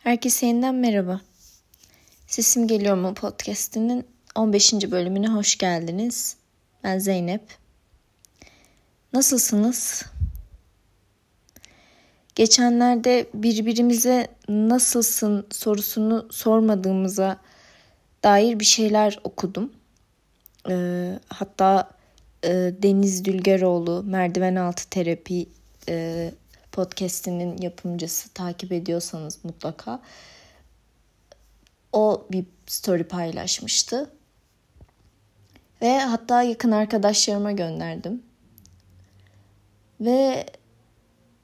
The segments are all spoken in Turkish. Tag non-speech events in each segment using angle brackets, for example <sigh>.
Herkese yeniden merhaba. Sesim geliyor mu podcast'inin 15. bölümüne hoş geldiniz. Ben Zeynep. Nasılsınız? Geçenlerde birbirimize nasılsın sorusunu sormadığımıza dair bir şeyler okudum. Ee, hatta e, Deniz Dülgeroğlu Merdiven Altı Terapi e, podcast'inin yapımcısı takip ediyorsanız mutlaka o bir story paylaşmıştı. Ve hatta yakın arkadaşlarıma gönderdim. Ve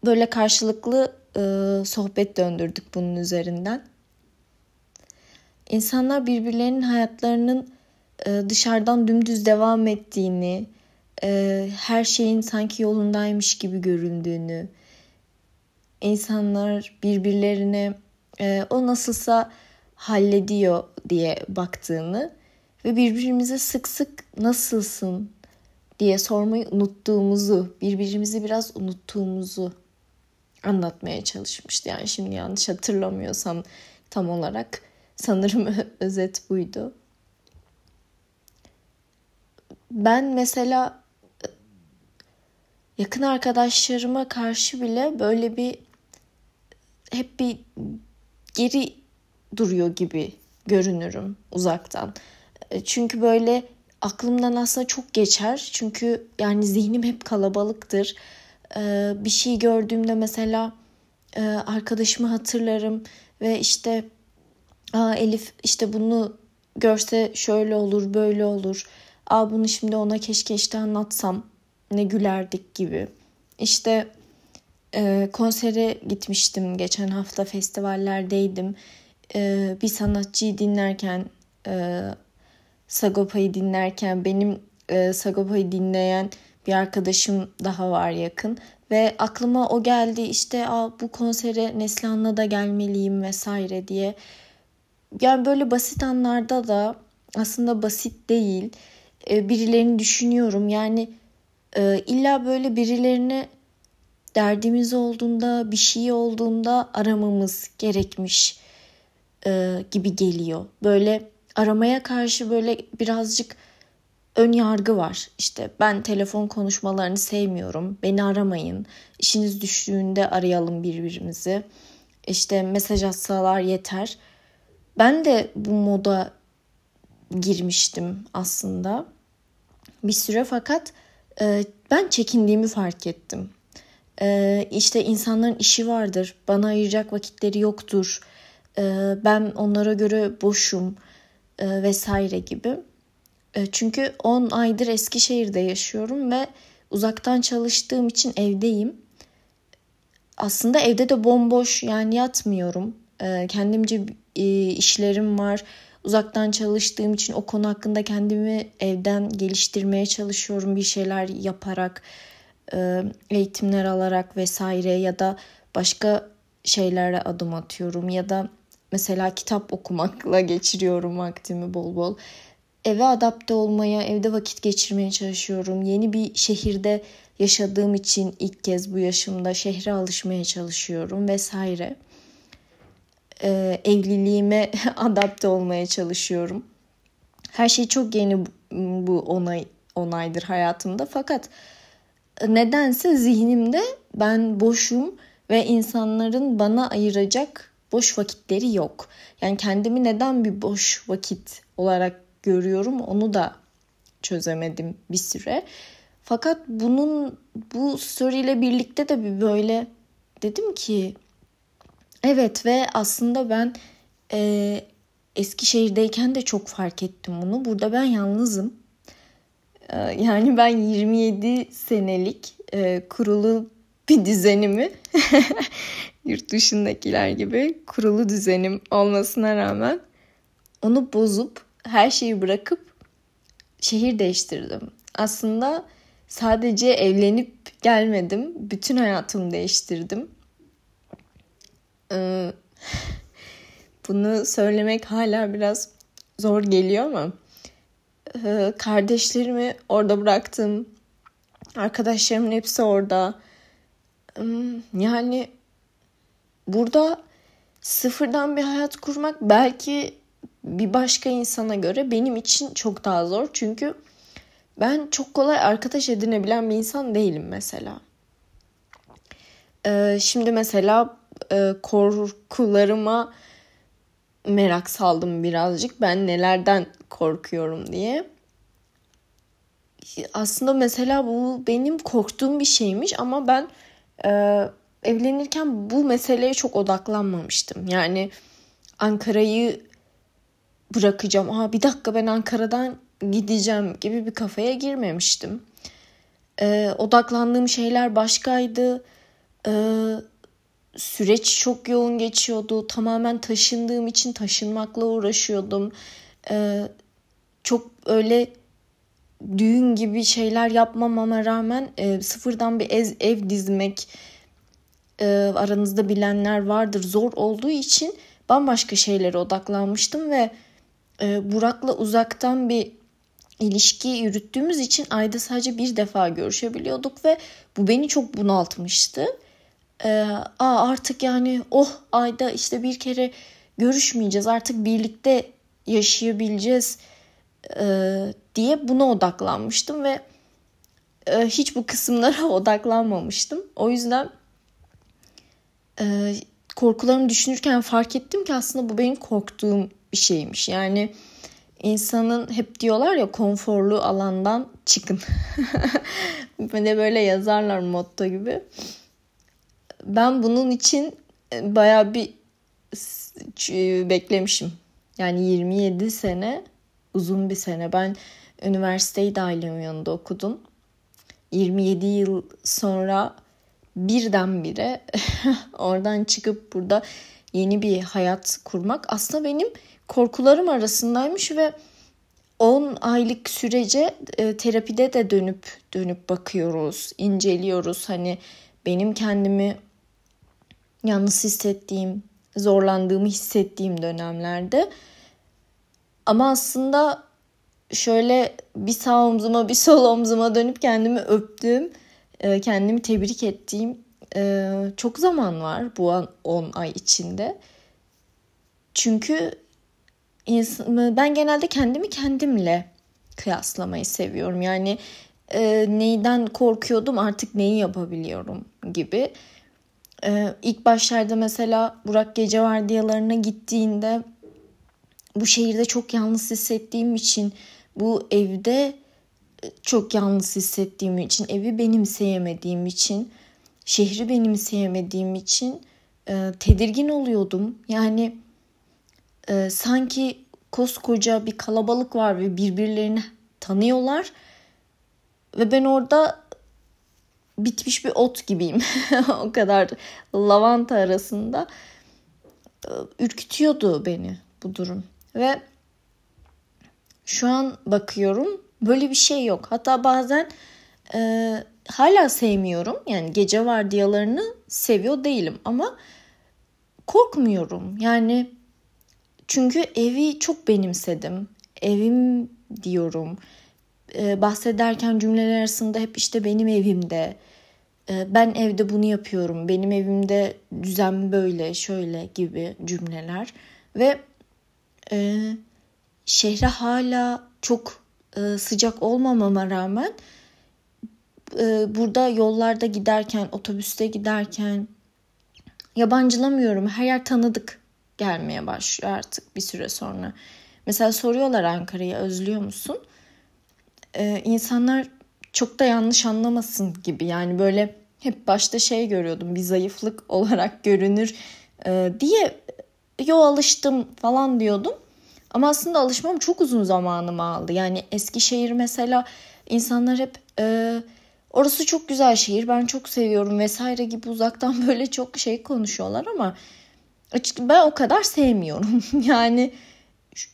böyle karşılıklı e, sohbet döndürdük bunun üzerinden. İnsanlar birbirlerinin hayatlarının e, dışarıdan dümdüz devam ettiğini, e, her şeyin sanki yolundaymış gibi göründüğünü, insanlar birbirlerine e, o nasılsa hallediyor diye baktığını ve birbirimize sık sık nasılsın diye sormayı unuttuğumuzu, birbirimizi biraz unuttuğumuzu anlatmaya çalışmıştı. Yani şimdi yanlış hatırlamıyorsam tam olarak sanırım <laughs> özet buydu. Ben mesela yakın arkadaşlarıma karşı bile böyle bir hep bir geri duruyor gibi görünürüm uzaktan. E, çünkü böyle aklımdan aslında çok geçer. Çünkü yani zihnim hep kalabalıktır. E, bir şey gördüğümde mesela e, arkadaşımı hatırlarım ve işte Aa, Elif işte bunu görse şöyle olur böyle olur. Aa bunu şimdi ona keşke işte anlatsam ne gülerdik gibi. İşte e, konsere gitmiştim geçen hafta festivallerdeydim. E, bir sanatçıyı dinlerken e, Sagopa'yı dinlerken benim e, Sagopa'yı dinleyen bir arkadaşım daha var yakın ve aklıma o geldi işte Aa, bu konsere Neslihan'la da gelmeliyim vesaire diye. Yani böyle basit anlarda da aslında basit değil e, birilerini düşünüyorum yani illa böyle birilerini derdimiz olduğunda, bir şey olduğunda aramamız gerekmiş e, gibi geliyor. Böyle aramaya karşı böyle birazcık ön yargı var. İşte ben telefon konuşmalarını sevmiyorum. Beni aramayın. İşiniz düştüğünde arayalım birbirimizi. İşte mesaj atsalar yeter. Ben de bu moda girmiştim aslında. Bir süre fakat e, ben çekindiğimi fark ettim. Ee, işte insanların işi vardır. Bana ayıracak vakitleri yoktur. Ee, ben onlara göre boşum e, vesaire gibi. E, çünkü 10 aydır Eskişehir'de yaşıyorum ve uzaktan çalıştığım için evdeyim. Aslında evde de bomboş yani yatmıyorum. E, kendimce e, işlerim var. Uzaktan çalıştığım için o konu hakkında kendimi evden geliştirmeye çalışıyorum bir şeyler yaparak eğitimler alarak vesaire ya da başka şeylere adım atıyorum ya da mesela kitap okumakla <laughs> geçiriyorum vaktimi bol bol. Eve adapte olmaya, evde vakit geçirmeye çalışıyorum. Yeni bir şehirde yaşadığım için ilk kez bu yaşımda şehre alışmaya çalışıyorum vesaire. Ee, evliliğime <laughs> adapte olmaya çalışıyorum. Her şey çok yeni bu onay onaydır hayatımda fakat nedense zihnimde ben boşum ve insanların bana ayıracak boş vakitleri yok. Yani kendimi neden bir boş vakit olarak görüyorum onu da çözemedim bir süre. Fakat bunun bu story birlikte de bir böyle dedim ki evet ve aslında ben e, Eskişehir'deyken de çok fark ettim bunu. Burada ben yalnızım yani ben 27 senelik e, kurulu bir düzenimi <laughs> yurt dışındakiler gibi kurulu düzenim olmasına rağmen onu bozup her şeyi bırakıp şehir değiştirdim. Aslında sadece evlenip gelmedim. Bütün hayatımı değiştirdim. Ee, <laughs> bunu söylemek hala biraz zor geliyor ama ee, kardeşlerimi orada bıraktım. Arkadaşlarımın hepsi orada. Hmm, yani burada sıfırdan bir hayat kurmak belki bir başka insana göre benim için çok daha zor. Çünkü ben çok kolay arkadaş edinebilen bir insan değilim mesela. Ee, şimdi mesela e, korkularıma merak saldım birazcık. Ben nelerden korkuyorum diye. Aslında mesela bu benim korktuğum bir şeymiş ama ben e, evlenirken bu meseleye çok odaklanmamıştım. Yani Ankara'yı bırakacağım. Aa bir dakika ben Ankara'dan gideceğim gibi bir kafaya girmemiştim. Ee, odaklandığım şeyler başkaydı. Ee, süreç çok yoğun geçiyordu. Tamamen taşındığım için taşınmakla uğraşıyordum. Ee, çok öyle düğün gibi şeyler yapmamama rağmen e, sıfırdan bir ev, ev dizmek e, aranızda bilenler vardır zor olduğu için bambaşka şeylere odaklanmıştım ve e, Burak'la uzaktan bir ilişki yürüttüğümüz için ayda sadece bir defa görüşebiliyorduk ve bu beni çok bunaltmıştı. E, aa artık yani oh ayda işte bir kere görüşmeyeceğiz artık birlikte yaşayabileceğiz e, diye buna odaklanmıştım ve e, hiç bu kısımlara <laughs> odaklanmamıştım. O yüzden e, korkularımı düşünürken fark ettim ki aslında bu benim korktuğum bir şeymiş. Yani insanın hep diyorlar ya konforlu alandan çıkın. <laughs> de böyle yazarlar motto gibi. Ben bunun için e, baya bir e, beklemişim. Yani 27 sene uzun bir sene. Ben üniversiteyi de ailemin yanında okudum. 27 yıl sonra birdenbire <laughs> oradan çıkıp burada yeni bir hayat kurmak aslında benim korkularım arasındaymış ve 10 aylık sürece e, terapide de dönüp dönüp bakıyoruz, inceliyoruz. Hani benim kendimi yalnız hissettiğim, zorlandığımı hissettiğim dönemlerde. Ama aslında şöyle bir sağ omzuma bir sol omzuma dönüp kendimi öptüğüm, e, kendimi tebrik ettiğim e, çok zaman var bu 10 ay içinde. Çünkü ben genelde kendimi kendimle kıyaslamayı seviyorum. Yani e, neyden korkuyordum artık neyi yapabiliyorum gibi. E, ilk başlarda mesela Burak gece vardiyalarına gittiğinde bu şehirde çok yalnız hissettiğim için bu evde e, çok yalnız hissettiğim için evi benimseyemediğim için şehri benimseyemediğim için e, tedirgin oluyordum. Yani e, sanki koskoca bir kalabalık var ve birbirlerini tanıyorlar ve ben orada bitmiş bir ot gibiyim. <laughs> o kadar lavanta arasında e, ürkütüyordu beni bu durum. Ve şu an bakıyorum böyle bir şey yok. Hatta bazen e, hala sevmiyorum. Yani gece vardiyalarını seviyor değilim ama korkmuyorum. Yani çünkü evi çok benimsedim. Evim diyorum. Ee, bahsederken cümleler arasında hep işte benim evimde. Ee, ben evde bunu yapıyorum. Benim evimde düzen böyle şöyle gibi cümleler. Ve e, şehre hala çok e, sıcak olmamama rağmen e, burada yollarda giderken, otobüste giderken yabancılamıyorum. Her yer tanıdık gelmeye başlıyor artık bir süre sonra. Mesela soruyorlar Ankara'yı özlüyor musun? Ee, insanlar çok da yanlış anlamasın gibi yani böyle hep başta şey görüyordum bir zayıflık <laughs> olarak görünür e, diye yo alıştım falan diyordum. Ama aslında alışmam çok uzun zamanımı aldı. Yani Eskişehir mesela insanlar hep e, orası çok güzel şehir ben çok seviyorum vesaire gibi uzaktan <laughs> böyle çok şey konuşuyorlar ama ben o kadar sevmiyorum. <laughs> yani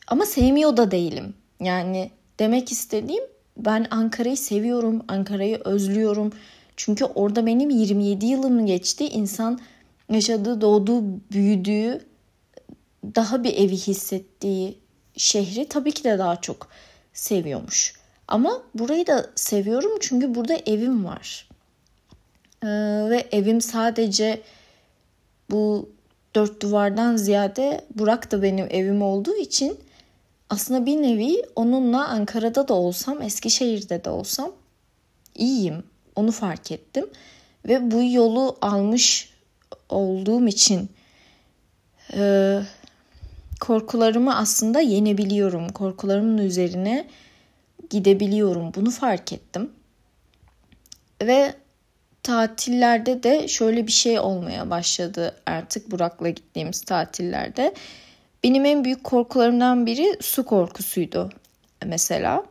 ama sevmiyor da değilim. Yani demek istediğim ben Ankara'yı seviyorum. Ankara'yı özlüyorum. Çünkü orada benim 27 yılım geçti. İnsan yaşadığı, doğduğu, büyüdüğü, daha bir evi hissettiği şehri tabii ki de daha çok seviyormuş. Ama burayı da seviyorum çünkü burada evim var. Ee, ve evim sadece bu dört duvardan ziyade Burak da benim evim olduğu için aslında bir nevi onunla Ankara'da da olsam, Eskişehir'de de olsam iyiyim. Onu fark ettim. Ve bu yolu almış olduğum için e, korkularımı aslında yenebiliyorum. Korkularımın üzerine gidebiliyorum. Bunu fark ettim. Ve tatillerde de şöyle bir şey olmaya başladı artık Burak'la gittiğimiz tatillerde. Benim en büyük korkularımdan biri su korkusuydu mesela.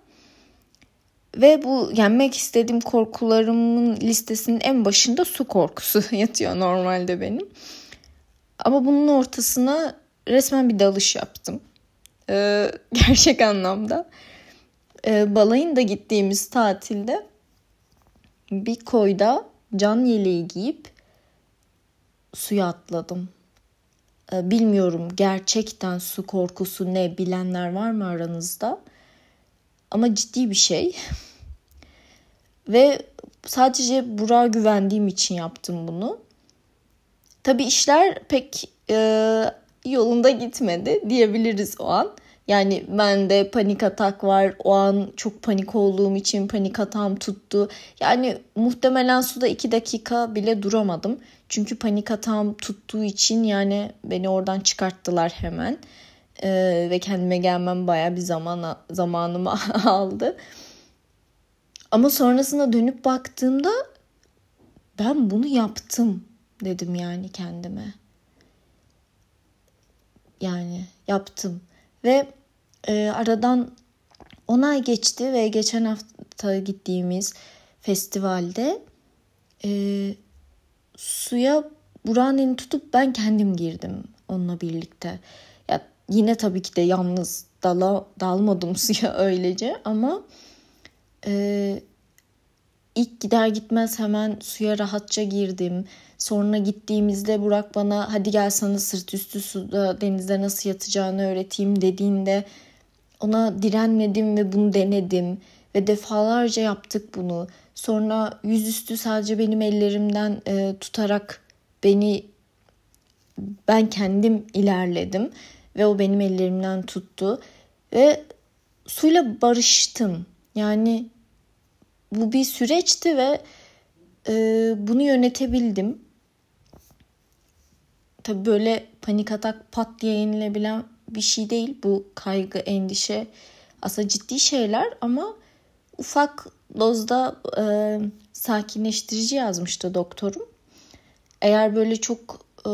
Ve bu yenmek istediğim korkularımın listesinin en başında su korkusu <laughs> yatıyor normalde benim. Ama bunun ortasına resmen bir dalış yaptım. Ee, <laughs> gerçek anlamda. Ee, balayında gittiğimiz tatilde bir koyda can yeleği giyip suya atladım. Ee, bilmiyorum gerçekten su korkusu ne bilenler var mı aranızda? Ama ciddi bir şey. <laughs> Ve sadece Burak'a güvendiğim için yaptım bunu. Tabii işler pek e, yolunda gitmedi diyebiliriz o an. Yani bende panik atak var. O an çok panik olduğum için panik atağım tuttu. Yani muhtemelen suda iki dakika bile duramadım. Çünkü panik atağım tuttuğu için yani beni oradan çıkarttılar hemen. Ee, ve kendime gelmem baya bir zaman zamanımı <laughs> aldı. Ama sonrasında dönüp baktığımda ben bunu yaptım dedim yani kendime. Yani yaptım. Ve e, aradan 10 ay geçti ve geçen hafta gittiğimiz festivalde e, suya Buran'ın tutup ben kendim girdim onunla birlikte. Ya yine tabii ki de yalnız dala, dalmadım <laughs> suya öylece ama e, ilk gider gitmez hemen suya rahatça girdim. Sonra gittiğimizde Burak bana hadi gel sana sırt üstü suda denizde nasıl yatacağını öğreteyim dediğinde ona direnmedim ve bunu denedim ve defalarca yaptık bunu. Sonra yüzüstü sadece benim ellerimden e, tutarak beni ben kendim ilerledim ve o benim ellerimden tuttu ve suyla barıştım. Yani bu bir süreçti ve e, bunu yönetebildim. Tabii böyle panik atak pat diye yenilebilen bir şey değil. Bu kaygı, endişe aslında ciddi şeyler ama ufak dozda e, sakinleştirici yazmıştı doktorum. Eğer böyle çok e,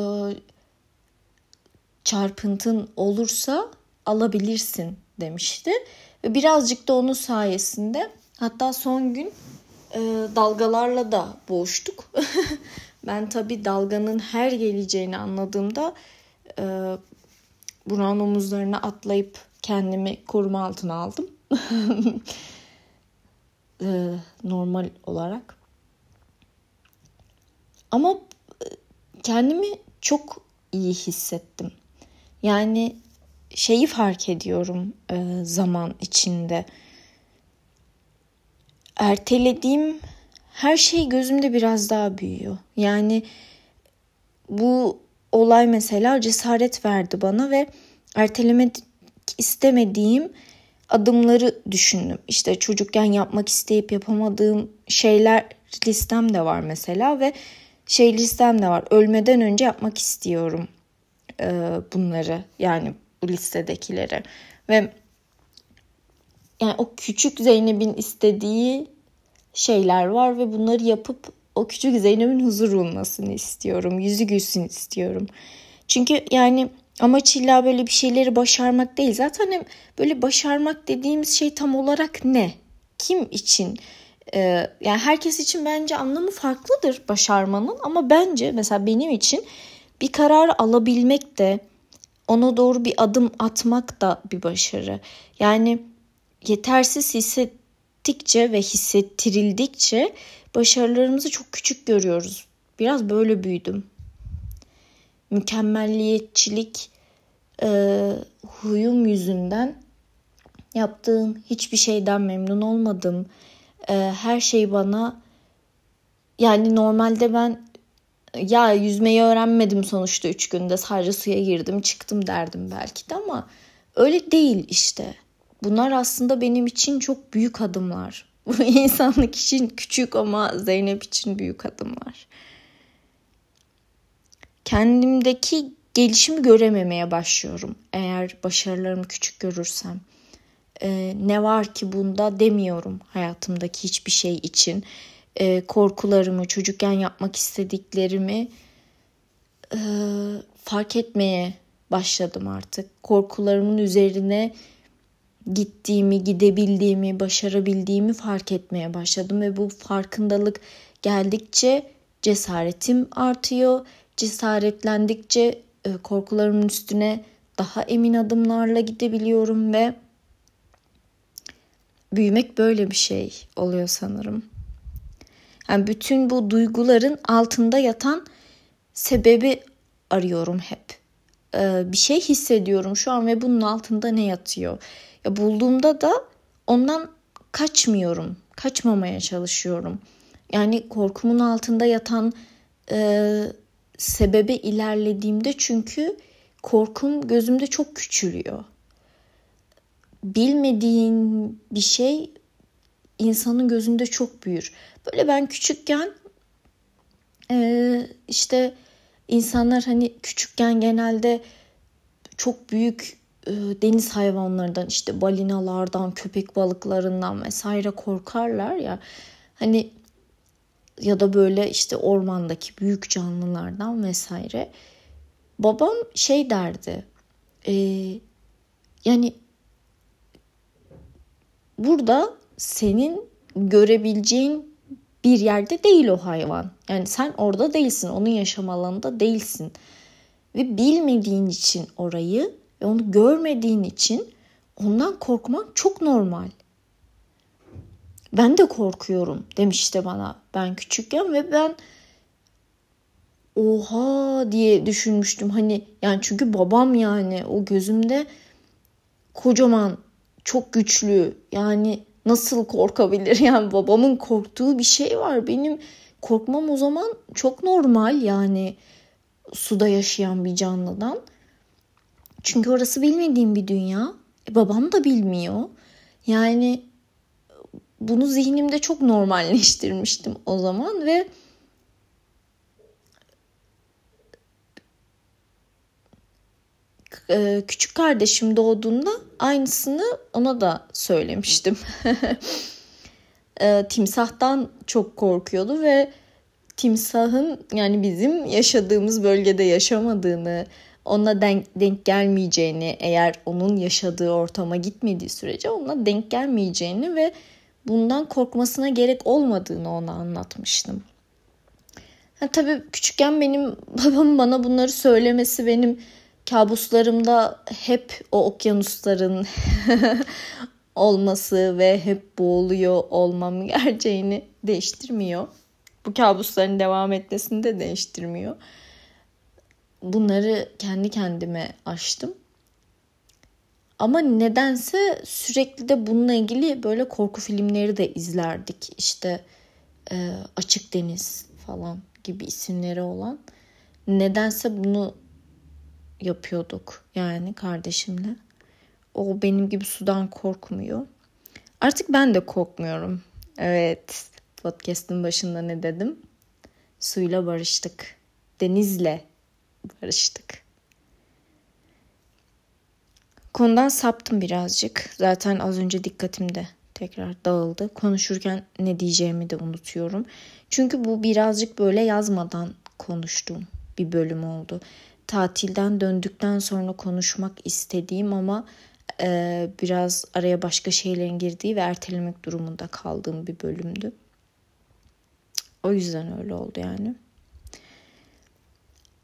çarpıntın olursa alabilirsin demişti. Ve birazcık da onun sayesinde hatta son gün e, dalgalarla da boğuştuk. <laughs> ben tabii dalganın her geleceğini anladığımda e, Burak'ın omuzlarına atlayıp kendimi koruma altına aldım. <laughs> e, normal olarak. Ama e, kendimi çok iyi hissettim. Yani şeyi fark ediyorum e, zaman içinde. Ertelediğim her şey gözümde biraz daha büyüyor. Yani bu olay mesela cesaret verdi bana ve ertelemek istemediğim adımları düşündüm. İşte çocukken yapmak isteyip yapamadığım şeyler listem de var mesela ve şey listem de var. Ölmeden önce yapmak istiyorum bunları yani bu listedekileri ve yani o küçük Zeynep'in istediği şeyler var ve bunları yapıp o küçük Zeynep'in huzur bulmasını istiyorum. Yüzü gülsün istiyorum. Çünkü yani amaç illa böyle bir şeyleri başarmak değil. Zaten böyle başarmak dediğimiz şey tam olarak ne? Kim için? Ee, yani herkes için bence anlamı farklıdır başarmanın ama bence mesela benim için bir karar alabilmek de ona doğru bir adım atmak da bir başarı. Yani yetersiz hissettikçe ve hissettirildikçe başarılarımızı çok küçük görüyoruz. Biraz böyle büyüdüm. Mükemmelliyetçilik e, huyum yüzünden yaptığım hiçbir şeyden memnun olmadım. E, her şey bana yani normalde ben ya yüzmeyi öğrenmedim sonuçta üç günde sadece suya girdim çıktım derdim belki de ama öyle değil işte. Bunlar aslında benim için çok büyük adımlar. <laughs> Bu insanlık için küçük ama Zeynep için büyük adımlar. Kendimdeki gelişimi görememeye başlıyorum. Eğer başarılarımı küçük görürsem. Ee, ne var ki bunda demiyorum hayatımdaki hiçbir şey için. Ee, korkularımı, çocukken yapmak istediklerimi e, fark etmeye başladım artık. Korkularımın üzerine gittiğimi, gidebildiğimi, başarabildiğimi fark etmeye başladım ve bu farkındalık geldikçe cesaretim artıyor. Cesaretlendikçe e, korkularımın üstüne daha emin adımlarla gidebiliyorum ve büyümek böyle bir şey oluyor sanırım. Yani bütün bu duyguların altında yatan sebebi arıyorum hep. Ee, bir şey hissediyorum şu an ve bunun altında ne yatıyor? Ya bulduğumda da ondan kaçmıyorum. Kaçmamaya çalışıyorum. Yani korkumun altında yatan e, sebebe ilerlediğimde çünkü korkum gözümde çok küçülüyor. Bilmediğin bir şey insanın gözünde çok büyür. Böyle ben küçükken e, işte insanlar hani küçükken genelde çok büyük e, deniz hayvanlarından işte balinalardan, köpek balıklarından vesaire korkarlar ya. Hani ya da böyle işte ormandaki büyük canlılardan vesaire. Babam şey derdi. E, yani burada senin görebileceğin bir yerde değil o hayvan. Yani sen orada değilsin. Onun yaşam alanında değilsin. Ve bilmediğin için orayı ve onu görmediğin için ondan korkman çok normal. Ben de korkuyorum demişti bana ben küçükken ve ben oha diye düşünmüştüm. Hani yani çünkü babam yani o gözümde kocaman çok güçlü yani nasıl korkabilir? <laughs> Yani babamın korktuğu bir şey var. Benim korkmam o zaman çok normal yani suda yaşayan bir canlıdan. Çünkü orası bilmediğim bir dünya. E, babam da bilmiyor. Yani bunu zihnimde çok normalleştirmiştim o zaman ve küçük kardeşim doğduğunda aynısını ona da söylemiştim. <laughs> E, timsahtan çok korkuyordu ve timsahın yani bizim yaşadığımız bölgede yaşamadığını, ona denk, denk gelmeyeceğini, eğer onun yaşadığı ortama gitmediği sürece ona denk gelmeyeceğini ve bundan korkmasına gerek olmadığını ona anlatmıştım. Ha, tabii küçükken benim <laughs> babam bana bunları söylemesi benim kabuslarımda hep o okyanusların <laughs> olması ve hep boğuluyor olmam gerçeğini değiştirmiyor. Bu kabusların devam etmesini de değiştirmiyor. Bunları kendi kendime açtım. Ama nedense sürekli de bununla ilgili böyle korku filmleri de izlerdik. İşte e, Açık Deniz falan gibi isimleri olan. Nedense bunu yapıyorduk yani kardeşimle. O benim gibi sudan korkmuyor. Artık ben de korkmuyorum. Evet podcast'ın başında ne dedim? Suyla barıştık. Denizle barıştık. Konudan saptım birazcık. Zaten az önce dikkatimde tekrar dağıldı. Konuşurken ne diyeceğimi de unutuyorum. Çünkü bu birazcık böyle yazmadan konuştuğum bir bölüm oldu tatilden döndükten sonra konuşmak istediğim ama e, biraz araya başka şeylerin girdiği ve ertelemek durumunda kaldığım bir bölümdü. O yüzden öyle oldu yani.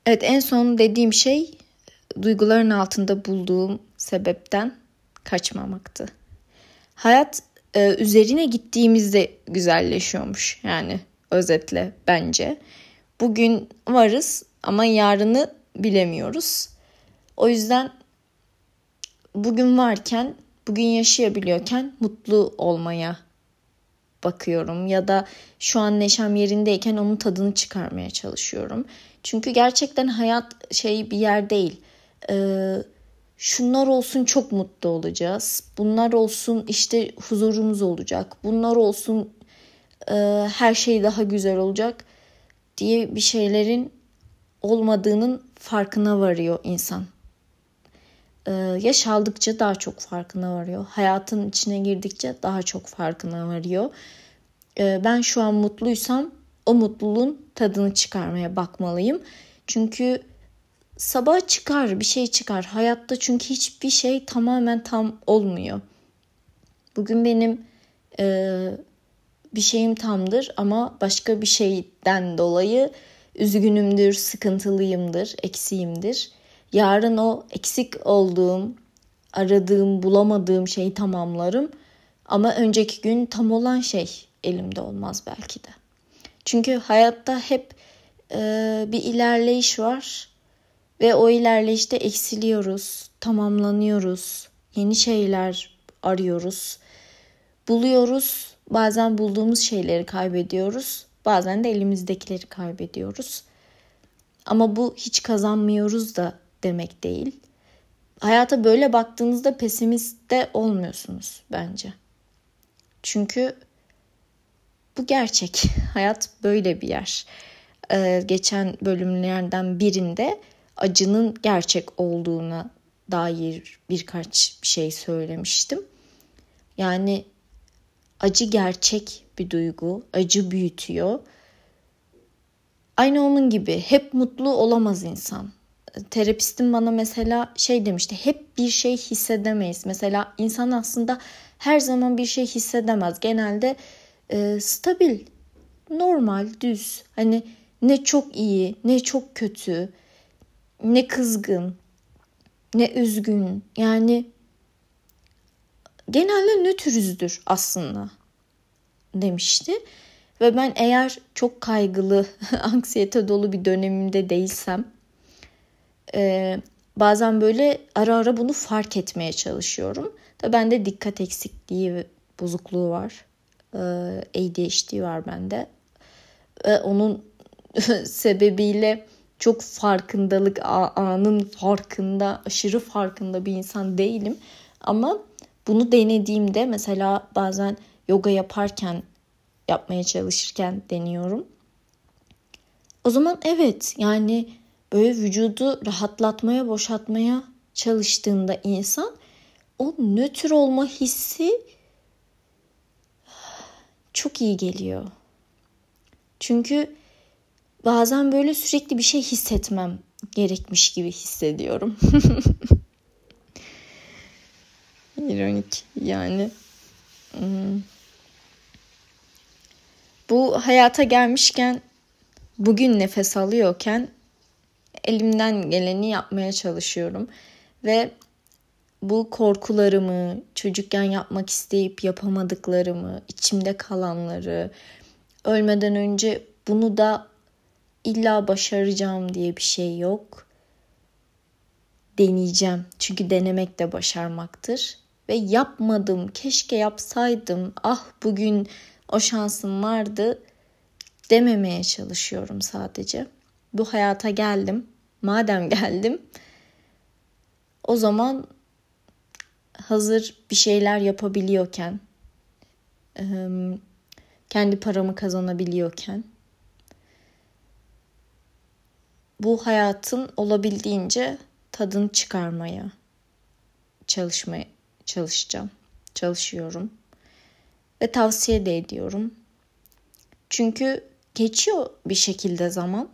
Evet en son dediğim şey duyguların altında bulduğum sebepten kaçmamaktı. Hayat e, üzerine gittiğimizde güzelleşiyormuş yani özetle bence. Bugün varız ama yarını bilemiyoruz. O yüzden bugün varken, bugün yaşayabiliyorken mutlu olmaya bakıyorum ya da şu an neşem yerindeyken onun tadını çıkarmaya çalışıyorum. Çünkü gerçekten hayat şey bir yer değil. Ee, şunlar olsun çok mutlu olacağız. Bunlar olsun işte huzurumuz olacak. Bunlar olsun e, her şey daha güzel olacak diye bir şeylerin olmadığının farkına varıyor insan. Ee, yaş aldıkça daha çok farkına varıyor. Hayatın içine girdikçe daha çok farkına varıyor. Ee, ben şu an mutluysam o mutluluğun tadını çıkarmaya bakmalıyım. Çünkü sabah çıkar bir şey çıkar. Hayatta çünkü hiçbir şey tamamen tam olmuyor. Bugün benim e, bir şeyim tamdır ama başka bir şeyden dolayı üzgünümdür, sıkıntılıyımdır, eksiğimdir. Yarın o eksik olduğum, aradığım, bulamadığım şeyi tamamlarım. Ama önceki gün tam olan şey elimde olmaz belki de. Çünkü hayatta hep e, bir ilerleyiş var ve o ilerleyişte eksiliyoruz, tamamlanıyoruz, yeni şeyler arıyoruz, buluyoruz. Bazen bulduğumuz şeyleri kaybediyoruz, bazen de elimizdekileri kaybediyoruz. Ama bu hiç kazanmıyoruz da demek değil. Hayata böyle baktığınızda pesimist de olmuyorsunuz bence. Çünkü bu gerçek. <laughs> Hayat böyle bir yer. Ee, geçen bölümlerden birinde acının gerçek olduğuna dair birkaç bir şey söylemiştim. Yani acı gerçek bir duygu, acı büyütüyor. Aynı onun gibi hep mutlu olamaz insan terapistim bana mesela şey demişti. Hep bir şey hissedemeyiz. Mesela insan aslında her zaman bir şey hissedemez. Genelde e, stabil, normal, düz. Hani ne çok iyi, ne çok kötü, ne kızgın, ne üzgün. Yani genelde nötrüzdür aslında demişti. Ve ben eğer çok kaygılı, <laughs> anksiyete dolu bir dönemimde değilsem e, bazen böyle ara ara bunu fark etmeye çalışıyorum. Da bende dikkat eksikliği bozukluğu var. E, ADHD var bende. E, onun <laughs> sebebiyle çok farkındalık anın farkında aşırı farkında bir insan değilim. Ama bunu denediğimde mesela bazen yoga yaparken yapmaya çalışırken deniyorum. O zaman evet yani böyle vücudu rahatlatmaya, boşaltmaya çalıştığında insan o nötr olma hissi çok iyi geliyor. Çünkü bazen böyle sürekli bir şey hissetmem gerekmiş gibi hissediyorum. <laughs> İronik yani. Hmm. Bu hayata gelmişken bugün nefes alıyorken elimden geleni yapmaya çalışıyorum. Ve bu korkularımı, çocukken yapmak isteyip yapamadıklarımı, içimde kalanları, ölmeden önce bunu da illa başaracağım diye bir şey yok. Deneyeceğim. Çünkü denemek de başarmaktır. Ve yapmadım. Keşke yapsaydım. Ah bugün o şansım vardı dememeye çalışıyorum sadece. Bu hayata geldim madem geldim o zaman hazır bir şeyler yapabiliyorken kendi paramı kazanabiliyorken bu hayatın olabildiğince tadını çıkarmaya çalışmaya çalışacağım. Çalışıyorum. Ve tavsiye de ediyorum. Çünkü geçiyor bir şekilde zaman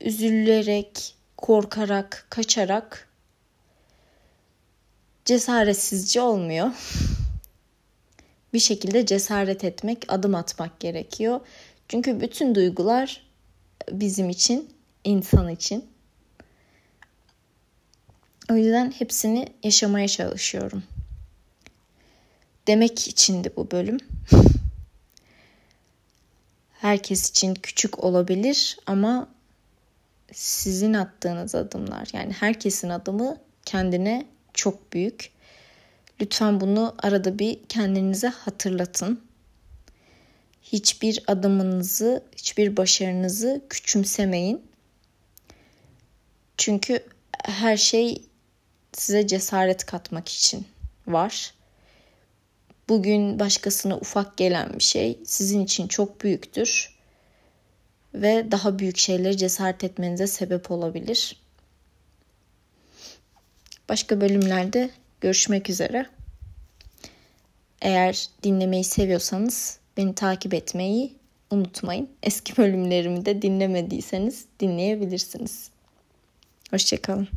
üzülerek, korkarak, kaçarak cesaretsizce olmuyor. <laughs> bir şekilde cesaret etmek, adım atmak gerekiyor. Çünkü bütün duygular bizim için, insan için. O yüzden hepsini yaşamaya çalışıyorum. Demek içindi bu bölüm. <laughs> Herkes için küçük olabilir ama sizin attığınız adımlar yani herkesin adımı kendine çok büyük. Lütfen bunu arada bir kendinize hatırlatın. hiçbir adımınızı, hiçbir başarınızı küçümsemeyin. Çünkü her şey size cesaret katmak için var. Bugün başkasına ufak gelen bir şey sizin için çok büyüktür ve daha büyük şeyleri cesaret etmenize sebep olabilir. Başka bölümlerde görüşmek üzere. Eğer dinlemeyi seviyorsanız beni takip etmeyi unutmayın. Eski bölümlerimi de dinlemediyseniz dinleyebilirsiniz. Hoşçakalın.